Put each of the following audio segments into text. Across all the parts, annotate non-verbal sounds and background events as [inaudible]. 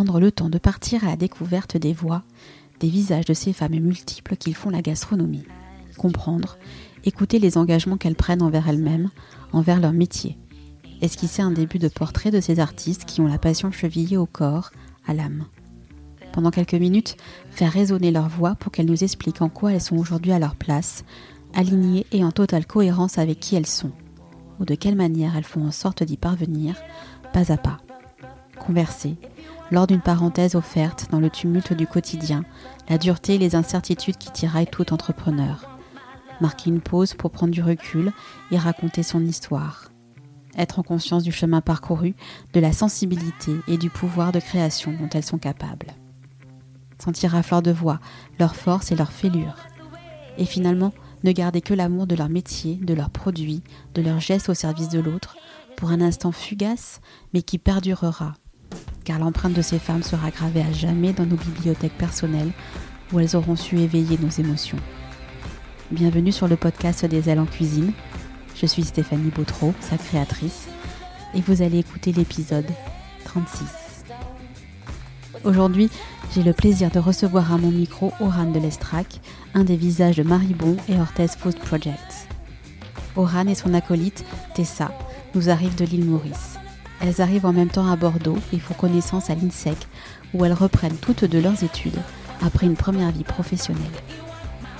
prendre le temps de partir à la découverte des voix, des visages de ces femmes multiples qui font la gastronomie. Comprendre, écouter les engagements qu'elles prennent envers elles-mêmes, envers leur métier. Esquisser un début de portrait de ces artistes qui ont la passion chevillée au corps, à l'âme. Pendant quelques minutes, faire résonner leur voix pour qu'elles nous expliquent en quoi elles sont aujourd'hui à leur place, alignées et en totale cohérence avec qui elles sont, ou de quelle manière elles font en sorte d'y parvenir, pas à pas. Converser, lors d'une parenthèse offerte dans le tumulte du quotidien, la dureté et les incertitudes qui tiraillent tout entrepreneur. Marquer une pause pour prendre du recul et raconter son histoire. Être en conscience du chemin parcouru, de la sensibilité et du pouvoir de création dont elles sont capables. Sentir à fleur de voix leur force et leur fêlure. Et finalement, ne garder que l'amour de leur métier, de leurs produits, de leurs gestes au service de l'autre, pour un instant fugace, mais qui perdurera car l'empreinte de ces femmes sera gravée à jamais dans nos bibliothèques personnelles où elles auront su éveiller nos émotions. Bienvenue sur le podcast des ailes en cuisine. Je suis Stéphanie Bautreau, sa créatrice, et vous allez écouter l'épisode 36. Aujourd'hui, j'ai le plaisir de recevoir à mon micro Oran de l'Estrac, un des visages de Maribon et Orthez Food Project. Oran et son acolyte, Tessa, nous arrivent de l'île Maurice. Elles arrivent en même temps à Bordeaux et font connaissance à l'INSEC, où elles reprennent toutes de leurs études après une première vie professionnelle.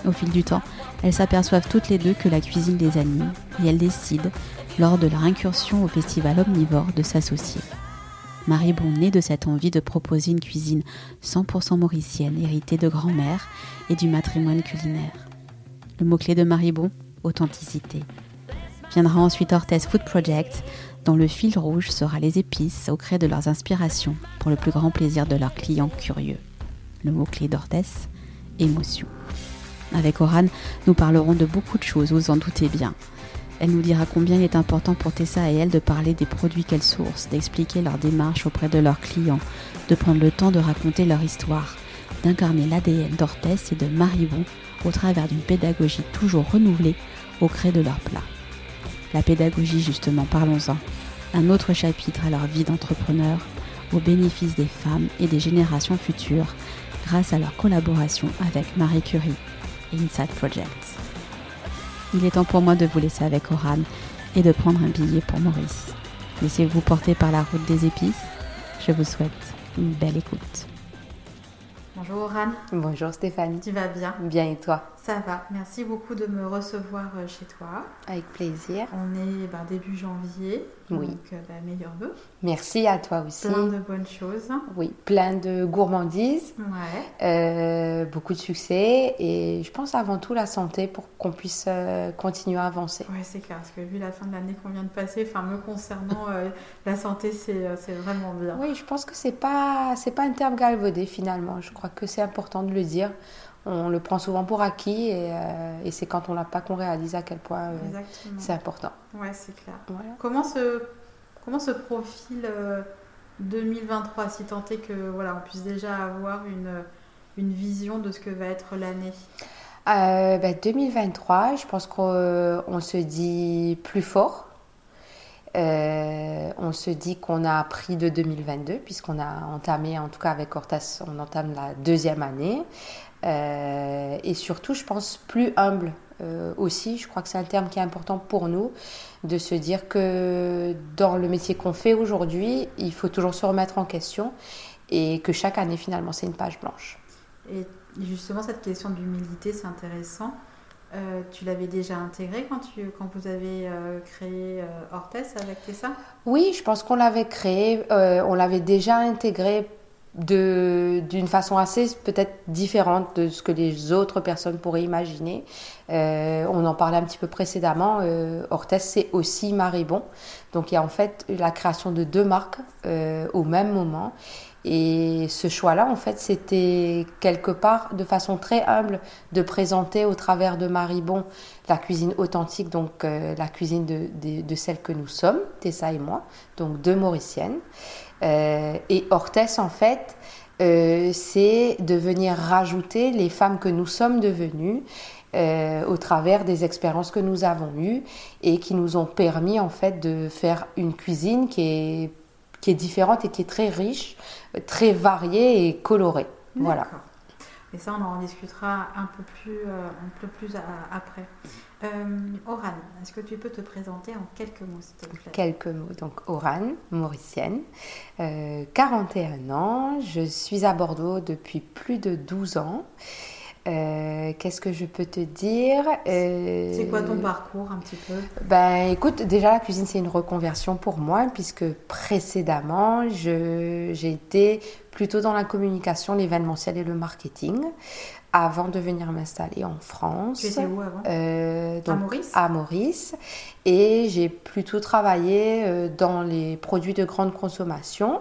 Au fil du temps, elles s'aperçoivent toutes les deux que la cuisine les anime et elles décident, lors de leur incursion au festival omnivore, de s'associer. Marie Bon naît de cette envie de proposer une cuisine 100% mauricienne héritée de grand-mère et du matrimoine culinaire. Le mot-clé de Marie Bon, authenticité. Viendra ensuite Orthez Food Project, dont le fil rouge sera les épices au gré de leurs inspirations pour le plus grand plaisir de leurs clients curieux. Le mot-clé d'Orthez, émotion. Avec Oran, nous parlerons de beaucoup de choses, vous en doutez bien. Elle nous dira combien il est important pour Tessa et elle de parler des produits qu'elles sourcent, d'expliquer leur démarche auprès de leurs clients, de prendre le temps de raconter leur histoire, d'incarner l'ADN d'Orthez et de Maribon au travers d'une pédagogie toujours renouvelée au gré de leurs plats. La pédagogie, justement, parlons-en. Un autre chapitre à leur vie d'entrepreneur, au bénéfice des femmes et des générations futures, grâce à leur collaboration avec Marie Curie et Inside Project. Il est temps pour moi de vous laisser avec Oran et de prendre un billet pour Maurice. Laissez-vous porter par la route des épices. Je vous souhaite une belle écoute. Bonjour Oran. Bonjour Stéphanie. Tu vas bien? Bien et toi? Ça va. Merci beaucoup de me recevoir euh, chez toi. Avec plaisir. On est ben, début janvier. Oui. Donc, euh, ben, meilleur vœu. Merci à toi aussi. Plein de bonnes choses. Oui, plein de gourmandises. Ouais. euh, beaucoup de succès et je pense avant tout la santé pour qu'on puisse euh, continuer à avancer. Ouais, c'est clair. Parce que vu la fin de l'année qu'on vient de passer, enfin, me concernant, euh, [laughs] la santé, c'est vraiment bien. Oui, je pense que c'est pas c'est pas un terme galvaudé finalement. Je crois que c'est important de le dire. On le prend souvent pour acquis et, euh, et c'est quand on l'a pas qu'on réalise à quel point euh, c'est important. Ouais, c'est clair. Voilà. Comment se, comment se profile euh, 2023, si tant est que voilà, on puisse déjà avoir une, une vision de ce que va être l'année? Euh, ben, 2023, je pense qu'on euh, on se dit plus fort. Euh, on se dit qu'on a appris de 2022, puisqu'on a entamé, en tout cas avec Hortas, on entame la deuxième année. Euh, et surtout, je pense, plus humble euh, aussi. Je crois que c'est un terme qui est important pour nous, de se dire que dans le métier qu'on fait aujourd'hui, il faut toujours se remettre en question et que chaque année, finalement, c'est une page blanche. Et justement, cette question d'humilité, c'est intéressant. Euh, tu l'avais déjà intégré quand, tu, quand vous avez euh, créé euh, Hortès avec Tessa? Oui, je pense qu'on l'avait créé, on l'avait déjà intégré d'une façon assez peut-être différente de ce que les autres personnes pourraient imaginer. Euh, on en parlait un petit peu précédemment. Euh, c'est aussi Maribon. Donc il y a en fait la création de deux marques euh, au même moment. Et ce choix-là, en fait, c'était quelque part de façon très humble de présenter au travers de Maribon la cuisine authentique, donc euh, la cuisine de, de, de, celle que nous sommes, Tessa et moi, donc deux Mauriciennes. Euh, et Hortès, en fait, euh, c'est de venir rajouter les femmes que nous sommes devenues euh, au travers des expériences que nous avons eues et qui nous ont permis, en fait, de faire une cuisine qui est qui est différente et qui est très riche, très variée et colorée. Voilà. Et ça, on en discutera un peu plus, un peu plus après. Euh, Oran, est-ce que tu peux te présenter en quelques mots, s'il te plaît? Quelques mots. Donc, Oran, mauricienne, 41 euh, ans. Je suis à Bordeaux depuis plus de 12 ans. Euh, qu'est-ce que je peux te dire? C'est quoi ton parcours un petit peu? Ben écoute, déjà la cuisine c'est une reconversion pour moi puisque précédemment j'ai été plutôt dans la communication, l'événementiel et le marketing avant de venir m'installer en France. Tu étais où avant? Euh, À Maurice? À Maurice. Et j'ai plutôt travaillé euh, dans les produits de grande consommation.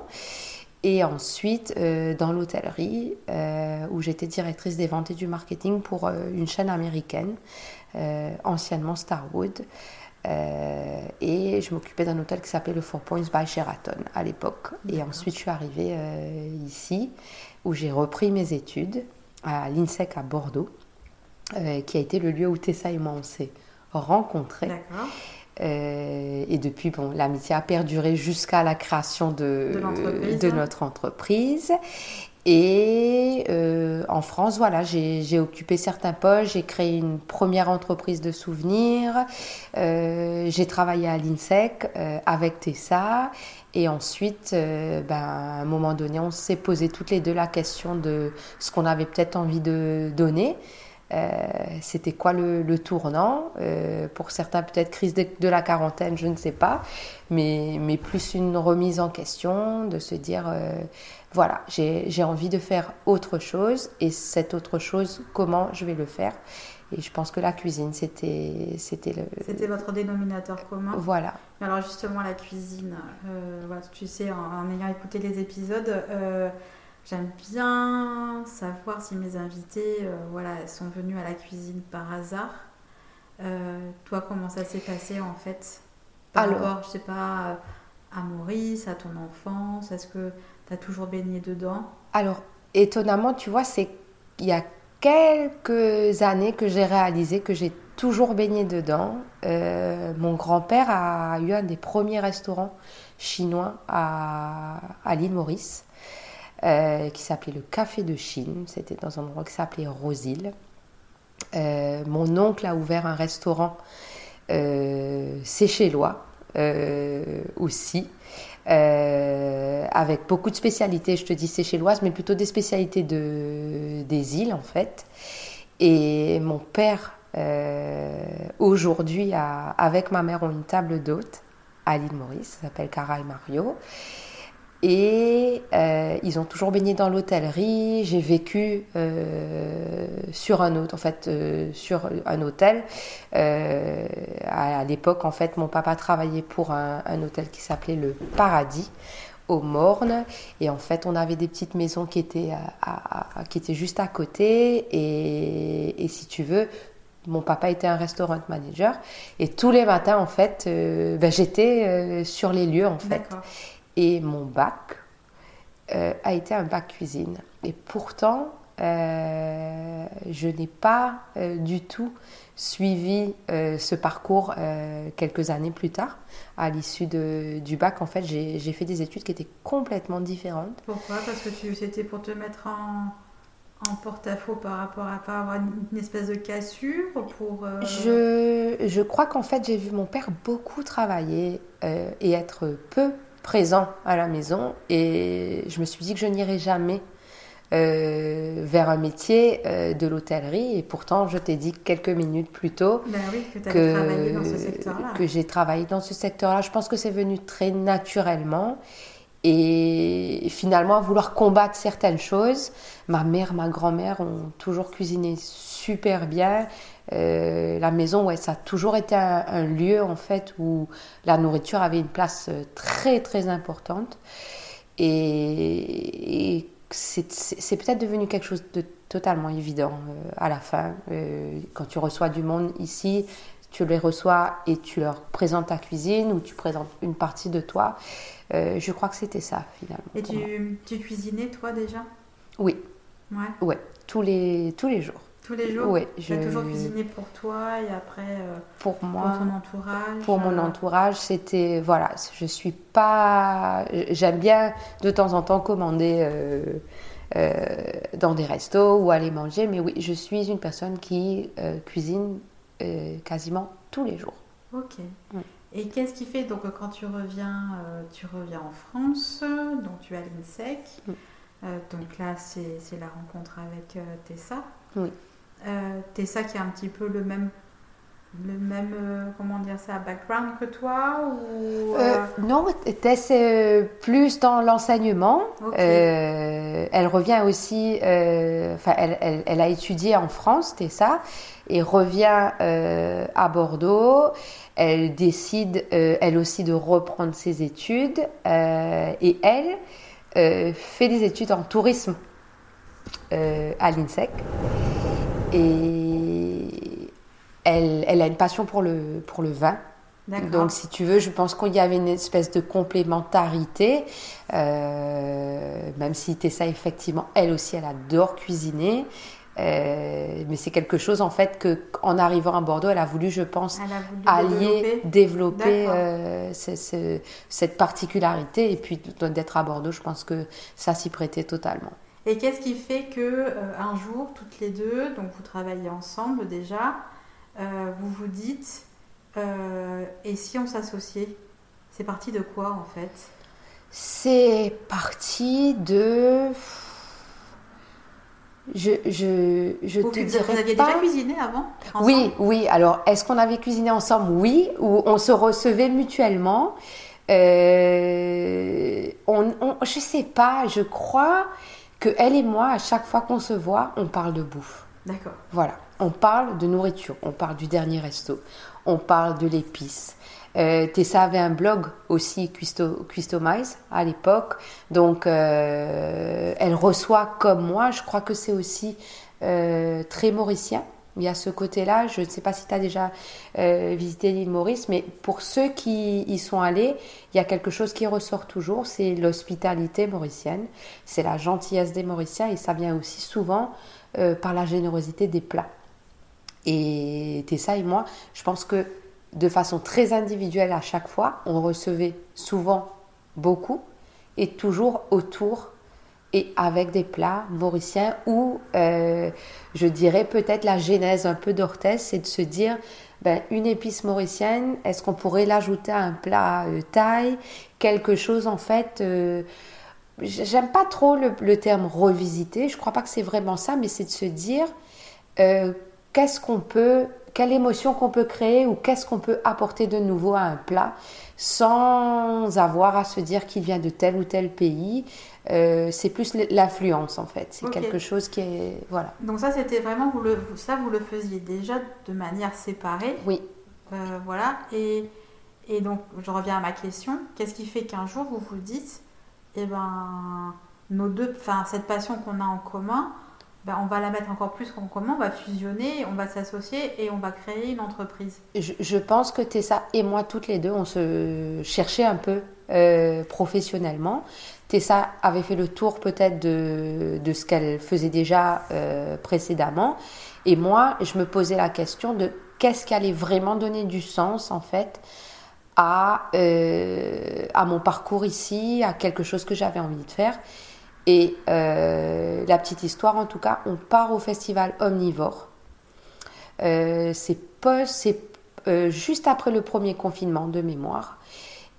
Et ensuite, euh, dans l'hôtellerie, où j'étais directrice des ventes et du marketing pour une chaîne américaine, anciennement Starwood. et je m'occupais d'un hôtel qui s'appelait le Four Points by Sheraton à l'époque. Et ensuite, je suis arrivée ici, où j'ai repris mes études à l'INSEC à Bordeaux, euh, qui a été le lieu où Tessa et moi on s'est rencontrés. Euh, et depuis, bon, l'amitié a perduré jusqu'à la création de, de, hein. notre entreprise. Et euh, en France, voilà, j'ai occupé certains postes, j'ai créé une première entreprise de souvenirs, j'ai travaillé à l'INSEC avec Tessa. Et ensuite, euh, ben, à un moment donné, on s'est posé toutes les deux la question de ce qu'on avait peut-être envie de donner. Euh, c'était quoi le, tournant? Euh, Pour certains, peut-être crise de, la quarantaine, je ne sais pas, mais plus une remise en question, de se dire, voilà, j'ai envie de faire autre chose, et cette autre chose, comment je vais le faire? Et je pense que la cuisine, c'était c'était le. C'était votre dénominateur commun. Voilà. Alors justement la cuisine, euh, voilà, tu sais, en, ayant écouté les épisodes, euh, j'aime bien savoir si mes invités, euh, voilà, sont venus à la cuisine par hasard. toi, comment ça s'est passé en fait? Par Alors, rapport, je sais pas, à Maurice, à ton enfance, est-ce que tu as toujours baigné dedans Alors étonnamment, tu vois, c'est il y a quelques années que j'ai réalisé que j'ai toujours baigné dedans. Euh, mon grand-père a eu un des premiers restaurants chinois à, à l'île Maurice, euh, qui s'appelait le Café de Chine. C'était dans un endroit qui s'appelait Rosille. Euh, mon oncle a ouvert un restaurant séchellois aussi. Euh, avec beaucoup de spécialités, je te dis séchelloises, mais plutôt des spécialités de, des îles en fait. Et mon père, euh, aujourd'hui, avec ma mère, ont une table d'hôte à l'île Maurice, ça s'appelle Cara Mario. Et euh, ils ont toujours baigné dans l'hôtellerie. J'ai vécu euh, sur un autre, en fait, euh, sur un hôtel. à, l'époque, en fait, mon papa travaillait pour un, hôtel qui s'appelait le Paradis au Morne. Et en fait, on avait des petites maisons qui étaient, qui étaient juste à côté. Et, si tu veux, mon papa était un restaurant manager. Et tous les matins, en fait, ben, j'étais sur les lieux, en fait. Et mon bac euh, a été un bac cuisine. Et pourtant, euh, je n'ai pas euh, du tout suivi ce parcours quelques années plus tard. À l'issue du bac, en fait, j'ai fait des études qui étaient complètement différentes. Pourquoi? Parce que c'était pour te mettre en, en porte-à-faux par rapport à pas avoir une, espèce de cassure pour je, je crois qu'en fait j'ai vu mon père beaucoup travailler et être peu présent à la maison et je me suis dit que je n'irai jamais euh, vers un métier euh, de l'hôtellerie et pourtant je t'ai dit quelques minutes plus tôt ben que, j'ai travaillé dans ce secteur-là. Je pense que c'est venu très naturellement et finalement à vouloir combattre certaines choses. Ma mère, ma grand-mère ont toujours cuisiné super bien euh, la maison, ouais, ça a toujours été un, lieu en fait où la nourriture avait une place euh, très très importante. Et, c'est peut-être devenu quelque chose de totalement évident euh, à la fin. quand tu reçois du monde ici, tu les reçois et tu leur présentes ta cuisine ou tu présentes une partie de toi. je crois que c'était ça finalement. Et tu, tu, cuisinais toi déjà? Oui. Ouais. Ouais, tous les, tous les jours. Tous les jours Oui. Tu as toujours cuisiné pour toi et après euh, pour moi, pour ton entourage Pour mon euh, entourage, c'était voilà, je suis pas, j'aime bien de temps en temps commander euh, euh, dans des restos ou aller manger, mais oui, je suis une personne qui cuisine quasiment tous les jours. Ok. Et qu'est-ce qui fait donc quand tu reviens, euh, tu reviens en France, donc tu à l'INSEC. Mm. Euh, donc là, c'est c'est la rencontre avec euh, Tessa. Oui. Euh, Tessa qui a un petit peu le même, le même euh, comment dire ça, background que toi ou Euh, non, Tess euh, plus dans l'enseignement. Elle revient aussi, enfin, elle, elle- elle a étudié en France, Tessa, et revient à Bordeaux. Elle décide, elle aussi, de reprendre ses études. et elle fait des études en tourisme à l'INSEC. Et elle, elle a une passion pour le, pour le vin. Donc, si tu veux, je pense qu'il y avait une espèce de complémentarité, euh, même si Tessa, effectivement, elle aussi, elle adore cuisiner. Euh, mais c'est quelque chose, en fait, que en arrivant à Bordeaux, elle a voulu, je pense, voulu allier, développer. euh, ce- ce- cette particularité. Et puis, d'être à Bordeaux, je pense que ça s'y prêtait totalement. Et qu'est-ce qui fait que euh, un jour, toutes les deux, donc vous travaillez ensemble déjà, euh, vous vous dites, euh, et si on s'associait C'est parti de quoi en fait? C'est parti de. Je, je, je vous, te vous dirais aviez pas. déjà cuisiné avant ensemble? Oui, oui. Alors, est-ce qu'on avait cuisiné ensemble? Oui. Ou on se recevait mutuellement Euh, on, on- Je sais pas. Je crois que elle et moi, à chaque fois qu'on se voit, on parle de bouffe. D'accord. Voilà, on parle de nourriture, on parle du dernier resto, on parle de l'épice. Euh, Tessa avait un blog aussi, Cuisto, Cuistomize, à l'époque. Donc, euh, elle reçoit comme moi. Je crois que c'est aussi euh, très mauricien. Il y a ce côté-là. Je ne sais pas si tu as déjà euh, visité l'île Maurice, mais pour ceux qui y sont allés, il y a quelque chose qui ressort toujours, c'est l'hospitalité mauricienne, c'est la gentillesse des Mauriciens et ça vient aussi souvent euh, par la générosité des plats. Et Tessa et moi, je pense que de façon très individuelle à chaque fois, on recevait souvent beaucoup et toujours autour et avec des plats mauriciens où euh, je dirais peut-être la genèse un peu d'Orthez, c'est de se dire ben, une épice mauricienne, est-ce qu'on pourrait l'ajouter à un plat euh, Quelque chose en fait. euh, J'aime pas trop le, le terme revisiter, je crois pas que c'est vraiment ça, mais c'est de se dire euh, qu'est-ce qu'on peut, quelle émotion qu'on peut créer ou qu'est-ce qu'on peut apporter de nouveau à un plat sans avoir à se dire qu'il vient de tel ou tel pays. Euh, c'est plus l'influence en fait. C'est quelque chose qui est voilà. Donc ça, c'était vraiment, vous le, vous- ça, vous le faisiez déjà de manière séparée. Oui. Euh, voilà. Et, et donc, je reviens à ma question. Qu'est-ce qui fait qu'un jour, vous vous dites, eh ben, nos deux, enfin, cette passion qu'on a en commun, ben, on va la mettre encore plus en commun, on va fusionner, on va s'associer et on va créer une entreprise. Je, pense que Tessa et moi, toutes les deux, on se cherchait un peu euh, professionnellement. Tessa avait fait le tour peut-être de, ce qu'elle faisait déjà euh, précédemment. Et moi, je me posais la question de qu'est-ce qui allait vraiment donner du sens, en fait, à, euh, à mon parcours ici, à quelque chose que j'avais envie de faire. Et euh, la petite histoire, en tout cas, on part au festival Omnivore. Euh, c'est euh, juste après le premier confinement de mémoire.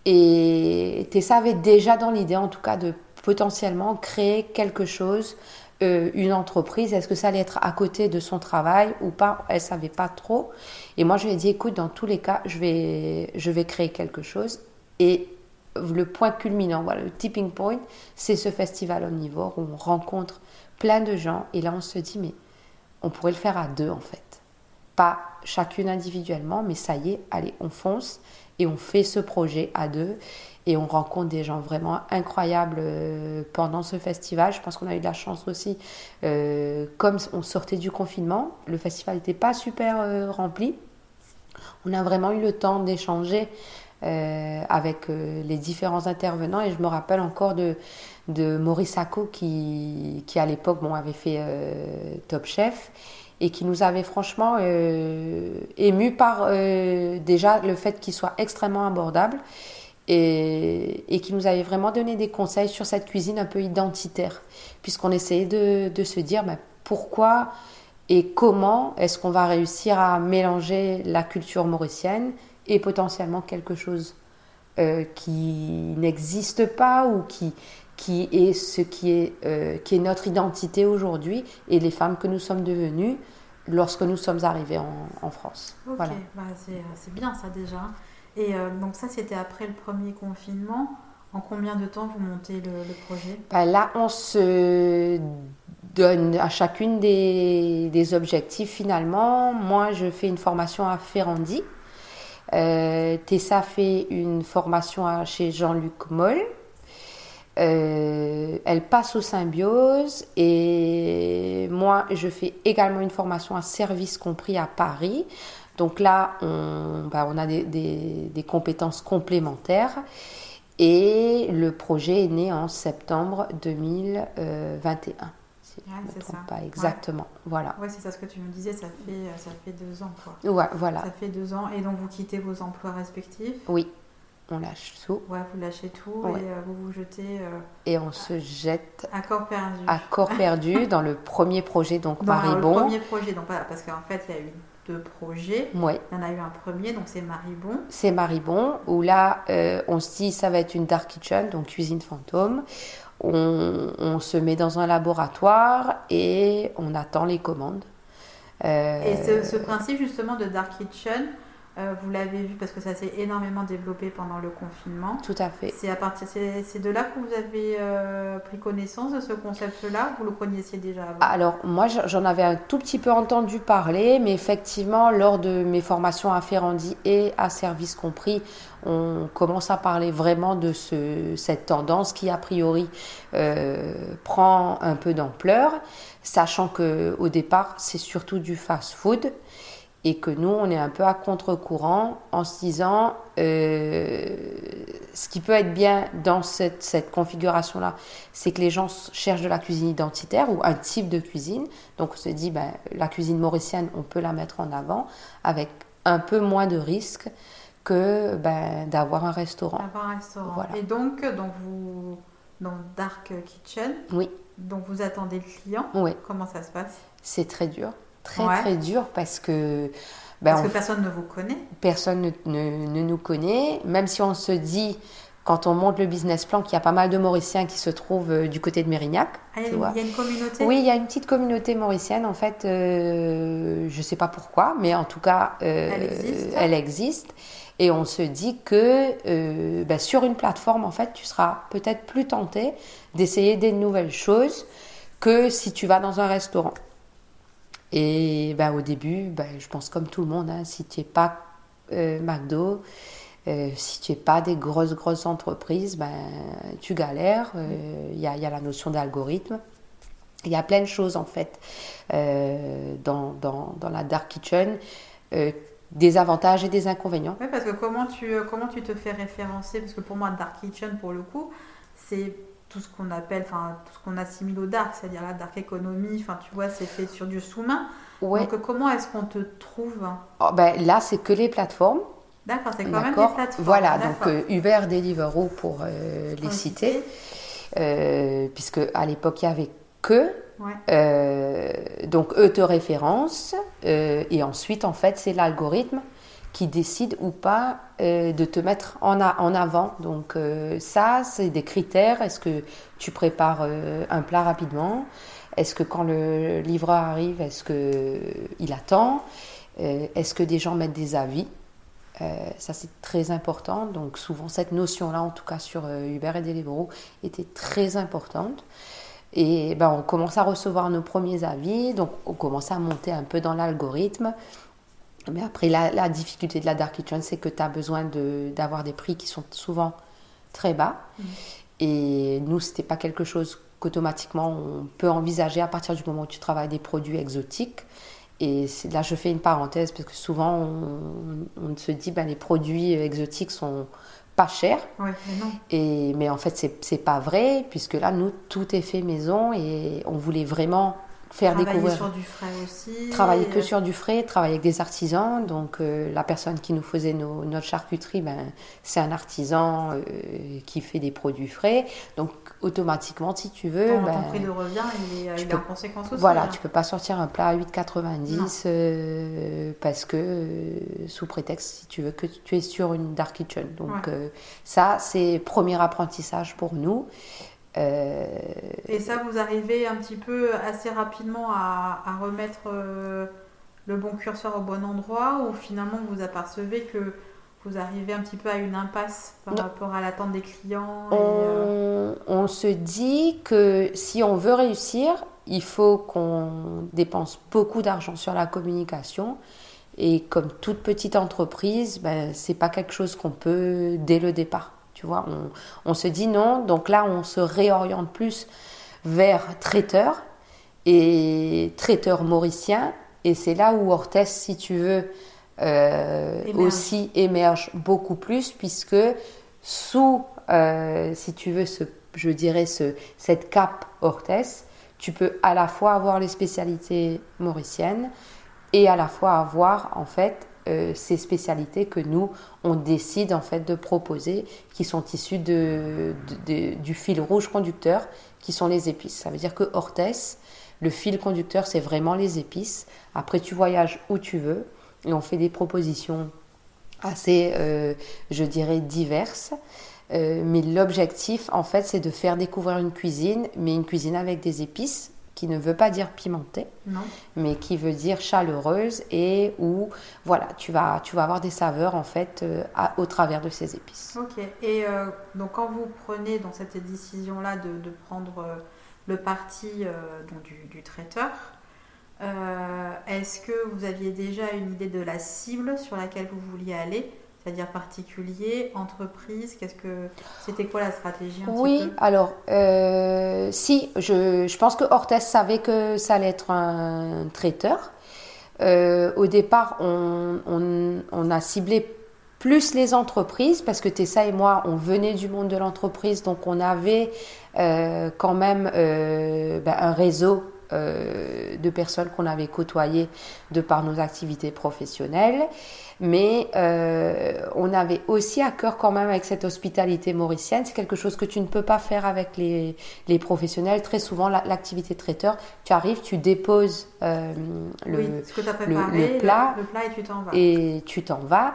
Et Tessa avait déjà dans l'idée, en tout cas, de potentiellement créer quelque chose, une entreprise. Est-ce que ça allait être à côté de son travail ou pas? Elle savait pas trop. Et moi, je lui ai dit, écoute, dans tous les cas, je vais, je vais créer quelque chose. Et le point culminant, voilà, le tipping point, c'est ce festival omnivore où on rencontre plein de gens. Et là, on se dit, mais on pourrait le faire à deux, en fait pas chacune individuellement, mais ça y est, allez, on fonce et on fait ce projet à deux et on rencontre des gens vraiment incroyables euh, pendant ce festival. Je pense qu'on a eu de la chance aussi, euh, comme on sortait du confinement, le festival n'était pas super euh, rempli. On a vraiment eu le temps d'échanger euh, avec euh, les différents intervenants. Et je me rappelle encore de, de Maurice Sacco qui, qui à l'époque bon, avait fait euh, Top Chef et qui nous avait franchement ému par déjà le fait qu'il soit extrêmement abordable et, et qui nous avait vraiment donné des conseils sur cette cuisine un peu identitaire, puisqu'on essayait de, de, se dire ben, pourquoi et comment est-ce qu'on va réussir à mélanger la culture mauricienne et potentiellement quelque chose euh, qui n'existe pas ou qui, qui est ce qui est, euh, qui est notre identité aujourd'hui et les femmes que nous sommes devenues lorsque nous sommes arrivés en, en France. Ok, Voilà. bah, c'est c'est bien ça déjà. Et euh, donc ça, c'était après le premier confinement. En combien de temps vous montez le, le projet? Ben là, on se donne à chacune des, des objectifs finalement. Moi, je fais une formation à Ferrandi. Euh, Tessa fait une formation chez Jean-Luc Moll. Euh, elle passe aux symbioses et moi je fais également une formation à service compris à Paris. Donc là on, bah, a des compétences complémentaires et le projet est né en septembre 2021. Me c'est ça. pas exactement. Voilà. Ouais, c'est ça ce que tu me disais, ça fait, euh, ça fait deux ans quoi. Ouais, voilà. Ça fait deux ans et donc vous quittez vos emplois respectifs. Oui, on lâche tout Ouais, vous lâchez tout Ouais. et euh, vous vous jetez euh, et on se jette à corps perdu. à corps perdu [laughs] dans le premier projet, donc Dans le Maribon. premier projet, donc parce qu'en fait il y a eu deux projets. Ouais. Il y en a eu un premier, donc c'est Maribon. c'est Maribon, où là, euh, on se dit ça va être une dark kitchen, donc cuisine fantôme. On, se met dans un laboratoire et on attend les commandes. Euh, Et ce principe justement de Dark Kitchen, euh, vous l'avez vu parce que ça s'est énormément développé pendant le confinement. Tout à fait. C'est à partir, c'est de là que vous avez euh, pris connaissance de ce concept-là? Vous le connaissiez déjà avant? Alors, moi, je- j'en avais un tout petit peu entendu parler, mais effectivement, lors de mes formations à Ferrandi et à Service Compris, on commence à parler vraiment de ce, cette tendance qui, a priori, euh, prend un peu d'ampleur, sachant que au départ, c'est surtout du fast-food et que nous, on est un peu à contre-courant en se disant euh, ce qui peut être bien dans cette, cette configuration-là, c'est que les gens cherchent de la cuisine identitaire ou un type de cuisine. Donc on se dit, ben, la cuisine mauricienne, on peut la mettre en avant avec un peu moins de risques que ben, d'avoir un restaurant. Avoir un restaurant. Voilà. Et donc, donc vous, dans Dark Kitchen, Oui, donc vous attendez le client. oui, Comment ça se passe? C'est très dur. Très, Ouais. très dur parce que ben, Parce on- que personne ne vous connaît. personne ne, ne- ne nous connaît, même si on se dit, quand on monte le business plan, qu'il y a pas mal de Mauriciens qui se trouvent euh, du côté de Mérignac. Ah, il y a- tu vois. il y a une communauté? Oui, il y a une petite communauté mauricienne, en fait, euh, je ne sais pas pourquoi, mais en tout cas, euh, Elle existe. elle existe. Et on se dit que euh, bah, sur une plateforme, en fait, tu seras peut-être plus tenté d'essayer des nouvelles choses que si tu vas dans un restaurant. Et bah, au début, bah, je pense comme tout le monde, hein, si tu n'es pas euh, McDo, euh, si tu n'es pas des grosses, grosses entreprises, ben, tu galères. Euh, Il y, a, y a la notion d'algorithme. Il y a plein de choses en fait euh, dans, dans, dans la dark kitchen, des avantages et des inconvénients. Oui, parce que comment tu, comment tu te fais référencer? Parce que pour moi, Dark Kitchen, pour le coup, c'est tout ce qu'on appelle, enfin, tout ce qu'on assimile au dark, c'est-à-dire la dark economy, enfin, tu vois, c'est fait sur du sous-main. Ouais. Donc, comment est-ce qu'on te trouve Oh, ben, là, c'est que les plateformes. D'accord, c'est quand même des plateformes. Voilà, donc euh, Uber, Deliveroo pour euh, les citer, Euh, puisque à l'époque il y avait que. Ouais. Euh, donc eux te référencent euh, et ensuite en fait c'est l'algorithme qui décide ou pas euh, de te mettre en, en avant. Donc euh, ça c'est des critères. Est-ce que tu prépares euh, un plat rapidement? Est-ce que quand le livreur arrive, est-ce que il attend? Est-ce que des gens mettent des avis? Ça c'est très important. Donc souvent cette notion-là, en tout cas sur Uber et Deliveroo, était très importante. Et ben, on commence à recevoir nos premiers avis, donc on commence à monter un peu dans l'algorithme. Mais après, la, la difficulté de la Dark Kitchen, c'est que tu as besoin de- d'avoir des prix qui sont souvent très bas. Et nous, c'était pas quelque chose qu'automatiquement on peut envisager à partir du moment où tu travailles des produits exotiques. Et là, je fais une parenthèse parce que souvent, on, on se dit ben, les produits exotiques sont pas chers. Mais. Et, mais en fait, c'est pas vrai, puisque là, nous, tout est fait maison et on voulait vraiment faire Travailler découvrir. sur du frais aussi. Travailler que euh, sur du frais, travailler avec des artisans. Donc euh, la personne qui nous faisait nos, notre charcuterie, ben, c'est un artisan euh, qui fait des produits frais. Donc automatiquement, si tu veux, Ton, ben, ton prix de revient, il est, il est peux- en conséquence aussi. voilà, hein. tu peux pas sortir un plat à Non. 8,90 euh, parce que euh, sous prétexte, si tu veux, que tu es sur une dark kitchen. Donc Ouais. euh, ça, c'est premier apprentissage pour nous. Euh, Et ça, vous arrivez un petit peu assez rapidement à, à remettre euh, le bon curseur au bon endroit ou finalement vous apercevez que vous arrivez un petit peu à une impasse par Non. rapport à l'attente des clients et, euh, on, on se dit que si on veut réussir, il faut qu'on dépense beaucoup d'argent sur la communication. Et comme toute petite entreprise, ben, c'est pas quelque chose qu'on peut dès le départ. Tu vois, on, on se dit non. Donc là, on se réoriente plus vers traiteur et traiteur mauricien. Et c'est là où Orthès, si tu veux, euh, Émerge. aussi émerge beaucoup plus, puisque sous, euh, si tu veux, ce, je dirais, ce, cette cape Orthès, tu peux à la fois avoir les spécialités mauriciennes et à la fois avoir, en fait, euh, ces spécialités que nous, on décide, en fait, de proposer, qui sont issues de, du fil rouge conducteur, qui sont les épices. Ça veut dire que Orthès, le fil conducteur, c'est vraiment les épices. Après, tu voyages où tu veux et on fait des propositions assez, euh, je dirais, diverses. Euh, mais l'objectif, en fait, c'est de faire découvrir une cuisine, mais une cuisine avec des épices, qui ne veut pas dire pimentée, non mais qui veut dire chaleureuse et où, voilà, tu vas, tu vas avoir des saveurs, en fait, euh, à- au travers de ces épices. Ok. Et euh, donc quand vous prenez dans cette décision-là de, de prendre euh, le parti euh, donc du, du traiteur, est-ce que vous aviez déjà une idée de la cible sur laquelle vous vouliez aller? C'est-à-dire particulier, entreprise Qu'est-ce que c'était quoi la stratégie un petit Oui, peu? alors, euh, si, je, je pense que Orthès savait que ça allait être un traiteur. Euh, au départ, on, on- on a ciblé plus les entreprises parce que Tessa et moi, on venait du monde de l'entreprise, donc on avait euh, quand même ben, un réseau euh, de personnes qu'on avait côtoyées de par nos activités professionnelles. Mais euh, on avait aussi à cœur quand même avec cette hospitalité mauricienne. C'est quelque chose que tu ne peux pas faire avec les, les professionnels. Très souvent, la- l'activité traiteur, tu arrives, tu déposes euh, Oui, le plat le plat et tu t'en vas. et tu t'en vas.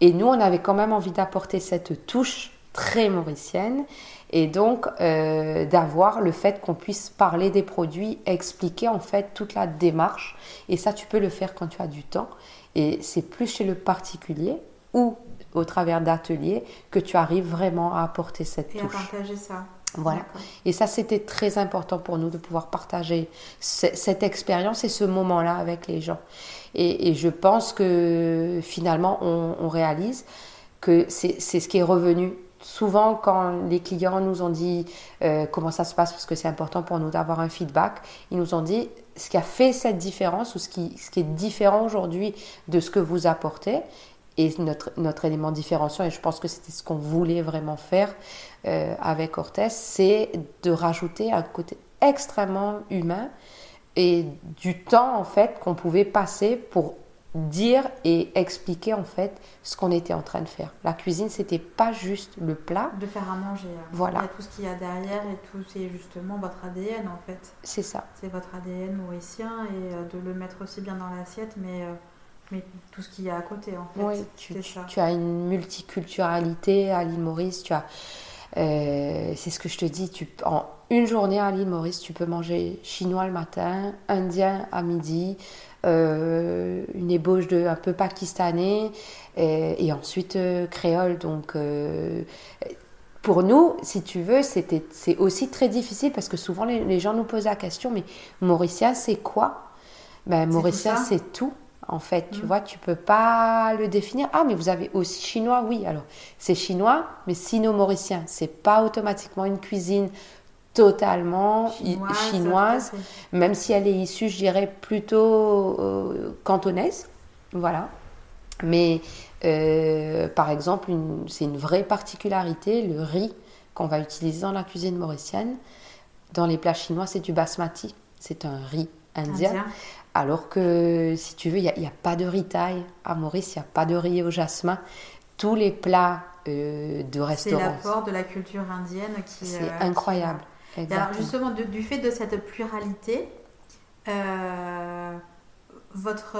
Et nous, on avait quand même envie d'apporter cette touche très mauricienne et donc euh, d'avoir le fait qu'on puisse parler des produits, expliquer en fait toute la démarche. Et ça, tu peux le faire quand tu as du temps. Et c'est plus chez le particulier ou au travers d'ateliers que tu arrives vraiment à apporter cette Et à touche. partager ça. Voilà. Et ça, c'était très important pour nous de pouvoir partager ce- cette expérience et ce moment-là avec les gens. Et, et je pense que finalement, on, on réalise que c'est ce qui est revenu. Souvent, quand les clients nous ont dit euh, comment ça se passe, parce que c'est important pour nous d'avoir un feedback, ils nous ont dit ce qui a fait cette différence ou ce qui, est différent aujourd'hui de ce que vous apportez. Et notre, notre élément différenciant, et je pense que c'était ce qu'on voulait vraiment faire euh, avec Orthès, c'est de rajouter un côté extrêmement humain et du temps en fait qu'on pouvait passer pour dire et expliquer en fait ce qu'on était en train de faire. La cuisine, c'était pas juste le plat, De faire à manger. hein. Voilà. Il y a tout ce qu'il y a derrière et tout, c'est justement votre ADN en fait. c'est ça. C'est votre ADN mauricien et euh, de le mettre aussi bien dans l'assiette, mais, euh, mais tout ce qu'il y a à côté en fait. Oui, tu, ça. tu as une multiculturalité à l'île Maurice. Tu as, euh, c'est ce que je te dis. Tu, en une journée à l'île Maurice, tu peux manger chinois le matin, indien à midi, euh, une ébauche de un peu pakistanais et, et ensuite euh, créole. Donc euh, pour nous, si tu veux, c'est aussi très difficile parce que souvent les, les gens nous posent la question, mais mauricien, c'est quoi? Ben ça? c'est tout. En fait, tu Mhm. vois, tu peux pas le définir. Ah, mais vous avez aussi chinois, oui. Alors, c'est chinois, mais sino-mauricien. C'est pas automatiquement une cuisine totalement Chinoise, même si elle est issue, je dirais, plutôt euh, cantonaise. Voilà. Mais euh, par exemple, c'est une vraie particularité, le riz qu'on va utiliser dans la cuisine mauricienne. Dans les plats chinois, c'est du basmati. C'est un riz indien. Indien. Alors que, si tu veux, il n'y a, a pas de ritaille à Maurice, il n'y a pas de riz au jasmin. Tous les plats euh, de C'est restaurant, l'apport de la culture indienne qui. c'est euh, incroyable. qui- Et alors justement, de- du fait de cette pluralité, euh, votre,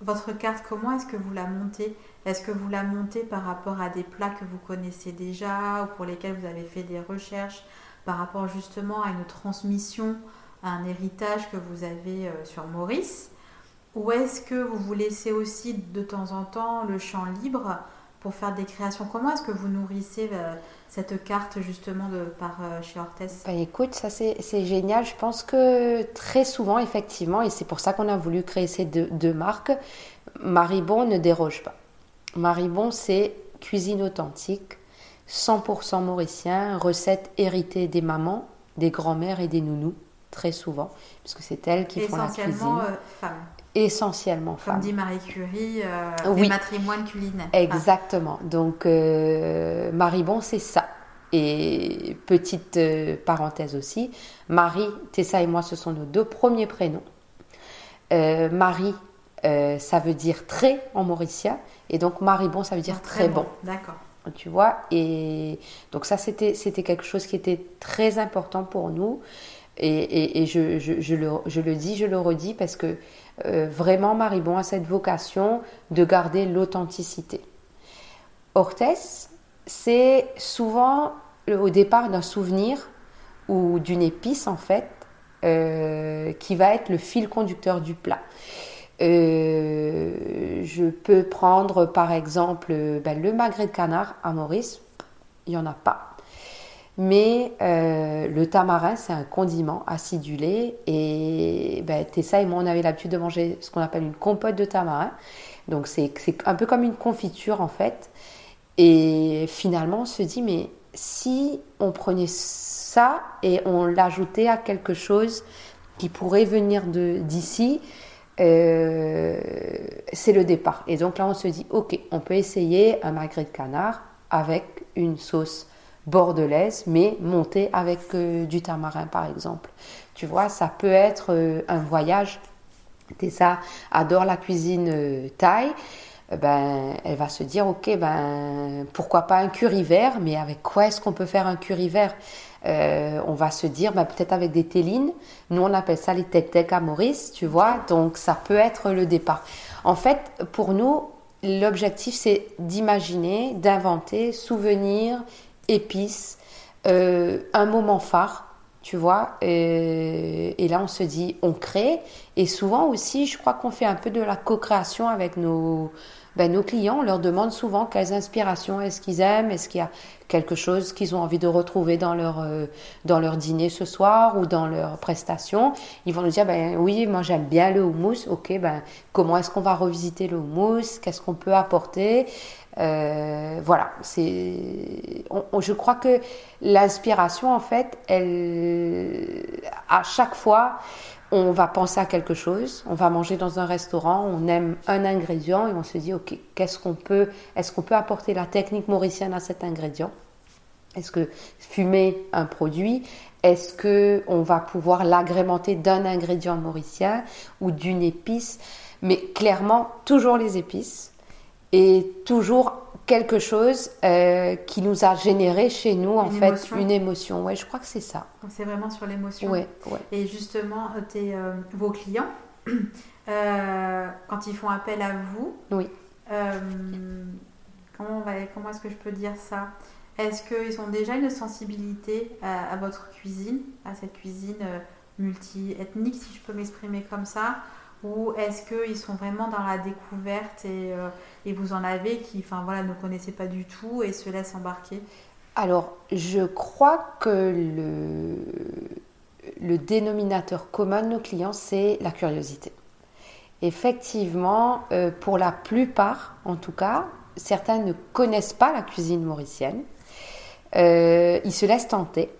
votre carte, comment est-ce que vous la montez? Est-ce que vous la montez par rapport à des plats que vous connaissez déjà ou pour lesquels vous avez fait des recherches, par rapport justement à une transmission, un héritage que vous avez euh, sur Maurice Ou est-ce que vous vous laissez aussi de temps en temps le champ libre pour faire des créations? Comment est-ce que vous nourrissez euh, cette carte justement de, par euh, chez Orthès? Ben, écoute, ça c'est génial. Je pense que très souvent, effectivement, et c'est pour ça qu'on a voulu créer ces deux, marques, Maribon ne déroge pas. Maribon, c'est cuisine authentique, 100% mauricien, recette héritée des mamans, des grands-mères et des nounous, très souvent, puisque c'est elles qui font la Essentiellement cuisine. euh, femmes. Essentiellement Comme femmes. dit Marie Curie, euh, Oui. matrimoines culinaires. Exactement. Donc, euh, Maribon, c'est ça. Et petite euh, parenthèse aussi, Marie, Tessa et moi, ce sont nos deux premiers prénoms. Euh, Marie, ça veut dire très en mauricien. Et donc, Maribon, ça veut dire Ah, très, bon. D'accord. Tu vois Et donc, ça, c'était c'était quelque chose qui était très important pour nous. Et, je, le, dis, je le redis, parce que euh, vraiment, Maribon a cette vocation de garder l'authenticité. Orthès, c'est souvent au départ d'un souvenir ou d'une épice en fait euh, qui va être le fil conducteur du plat. Euh, je peux prendre par exemple ben, le magret de canard à Maurice, il n'y en a pas. Mais euh, le tamarin, c'est un condiment acidulé. Et ben, Tessa et moi, on avait l'habitude de manger ce qu'on appelle une compote de tamarin. Donc c'est un peu comme une confiture en fait. Et finalement, on se dit, mais si on prenait ça et on l'ajoutait à quelque chose qui pourrait venir d'ici, euh, c'est le départ. Et donc là, on se dit, ok, on peut essayer un magret de canard avec une sauce bordelaise, mais montée avec euh, du tamarin, par exemple. Tu vois, ça peut être euh, un voyage. Tessa adore la cuisine euh, thaï. Eh ben, elle va se dire, ok, ben, pourquoi pas un curry vert, mais avec quoi est-ce qu'on peut faire un curry vert? Euh, On va se dire, ben, peut-être avec des télines. Nous, on appelle ça les tech à Maurice, tu vois, donc ça peut être le départ. En fait, pour nous, l'objectif, c'est d'imaginer, d'inventer, souvenir, épices, euh, un moment phare, tu vois. Et, et là, on se dit, on crée. Et souvent aussi, je crois qu'on fait un peu de la co-création avec nos, ben, nos clients. On leur demande souvent quelles inspirations est-ce qu'ils aiment, est-ce qu'il y a quelque chose qu'ils ont envie de retrouver dans leur, euh, dans leur dîner ce soir ou dans leur prestation. Ils vont nous dire, ben oui, moi j'aime bien le houmous. Ok, ben comment est-ce qu'on va revisiter le houmous? Qu'est-ce qu'on peut apporter? Euh, voilà, c'est. je crois que l'inspiration, en fait, elle, à chaque fois, on va penser à quelque chose. On va manger dans un restaurant, on aime un ingrédient et on se dit, ok, qu'est-ce qu'on peut, est-ce qu'on peut apporter la technique mauricienne à cet ingrédient? Est-ce que fumer un produit est-ce que on va pouvoir l'agrémenter d'un ingrédient mauricien ou d'une épice? Mais clairement, toujours les épices et toujours quelque chose euh, qui nous a généré chez nous en Une fait émotion. une émotion. Ouais, je crois que c'est ça. Donc c'est vraiment sur l'émotion. Ouais, ouais. Et justement, euh, tes, euh, vos clients, [clears throat] euh, quand ils font appel à vous, Oui. comment, comment est-ce que je peux dire ça? Est-ce qu'ils ont déjà une sensibilité à, à votre cuisine, à cette cuisine multi-ethnique, si je peux m'exprimer comme ça? Ou est-ce qu'ils sont vraiment dans la découverte et, euh, et vous en avez qui enfin, voilà, ne connaissaient pas du tout et se laissent embarquer? Alors, je crois que le, le dénominateur commun de nos clients, c'est la curiosité. Effectivement, euh, pour la plupart, en tout cas, certains ne connaissent pas la cuisine mauricienne. Euh, ils se laissent tenter.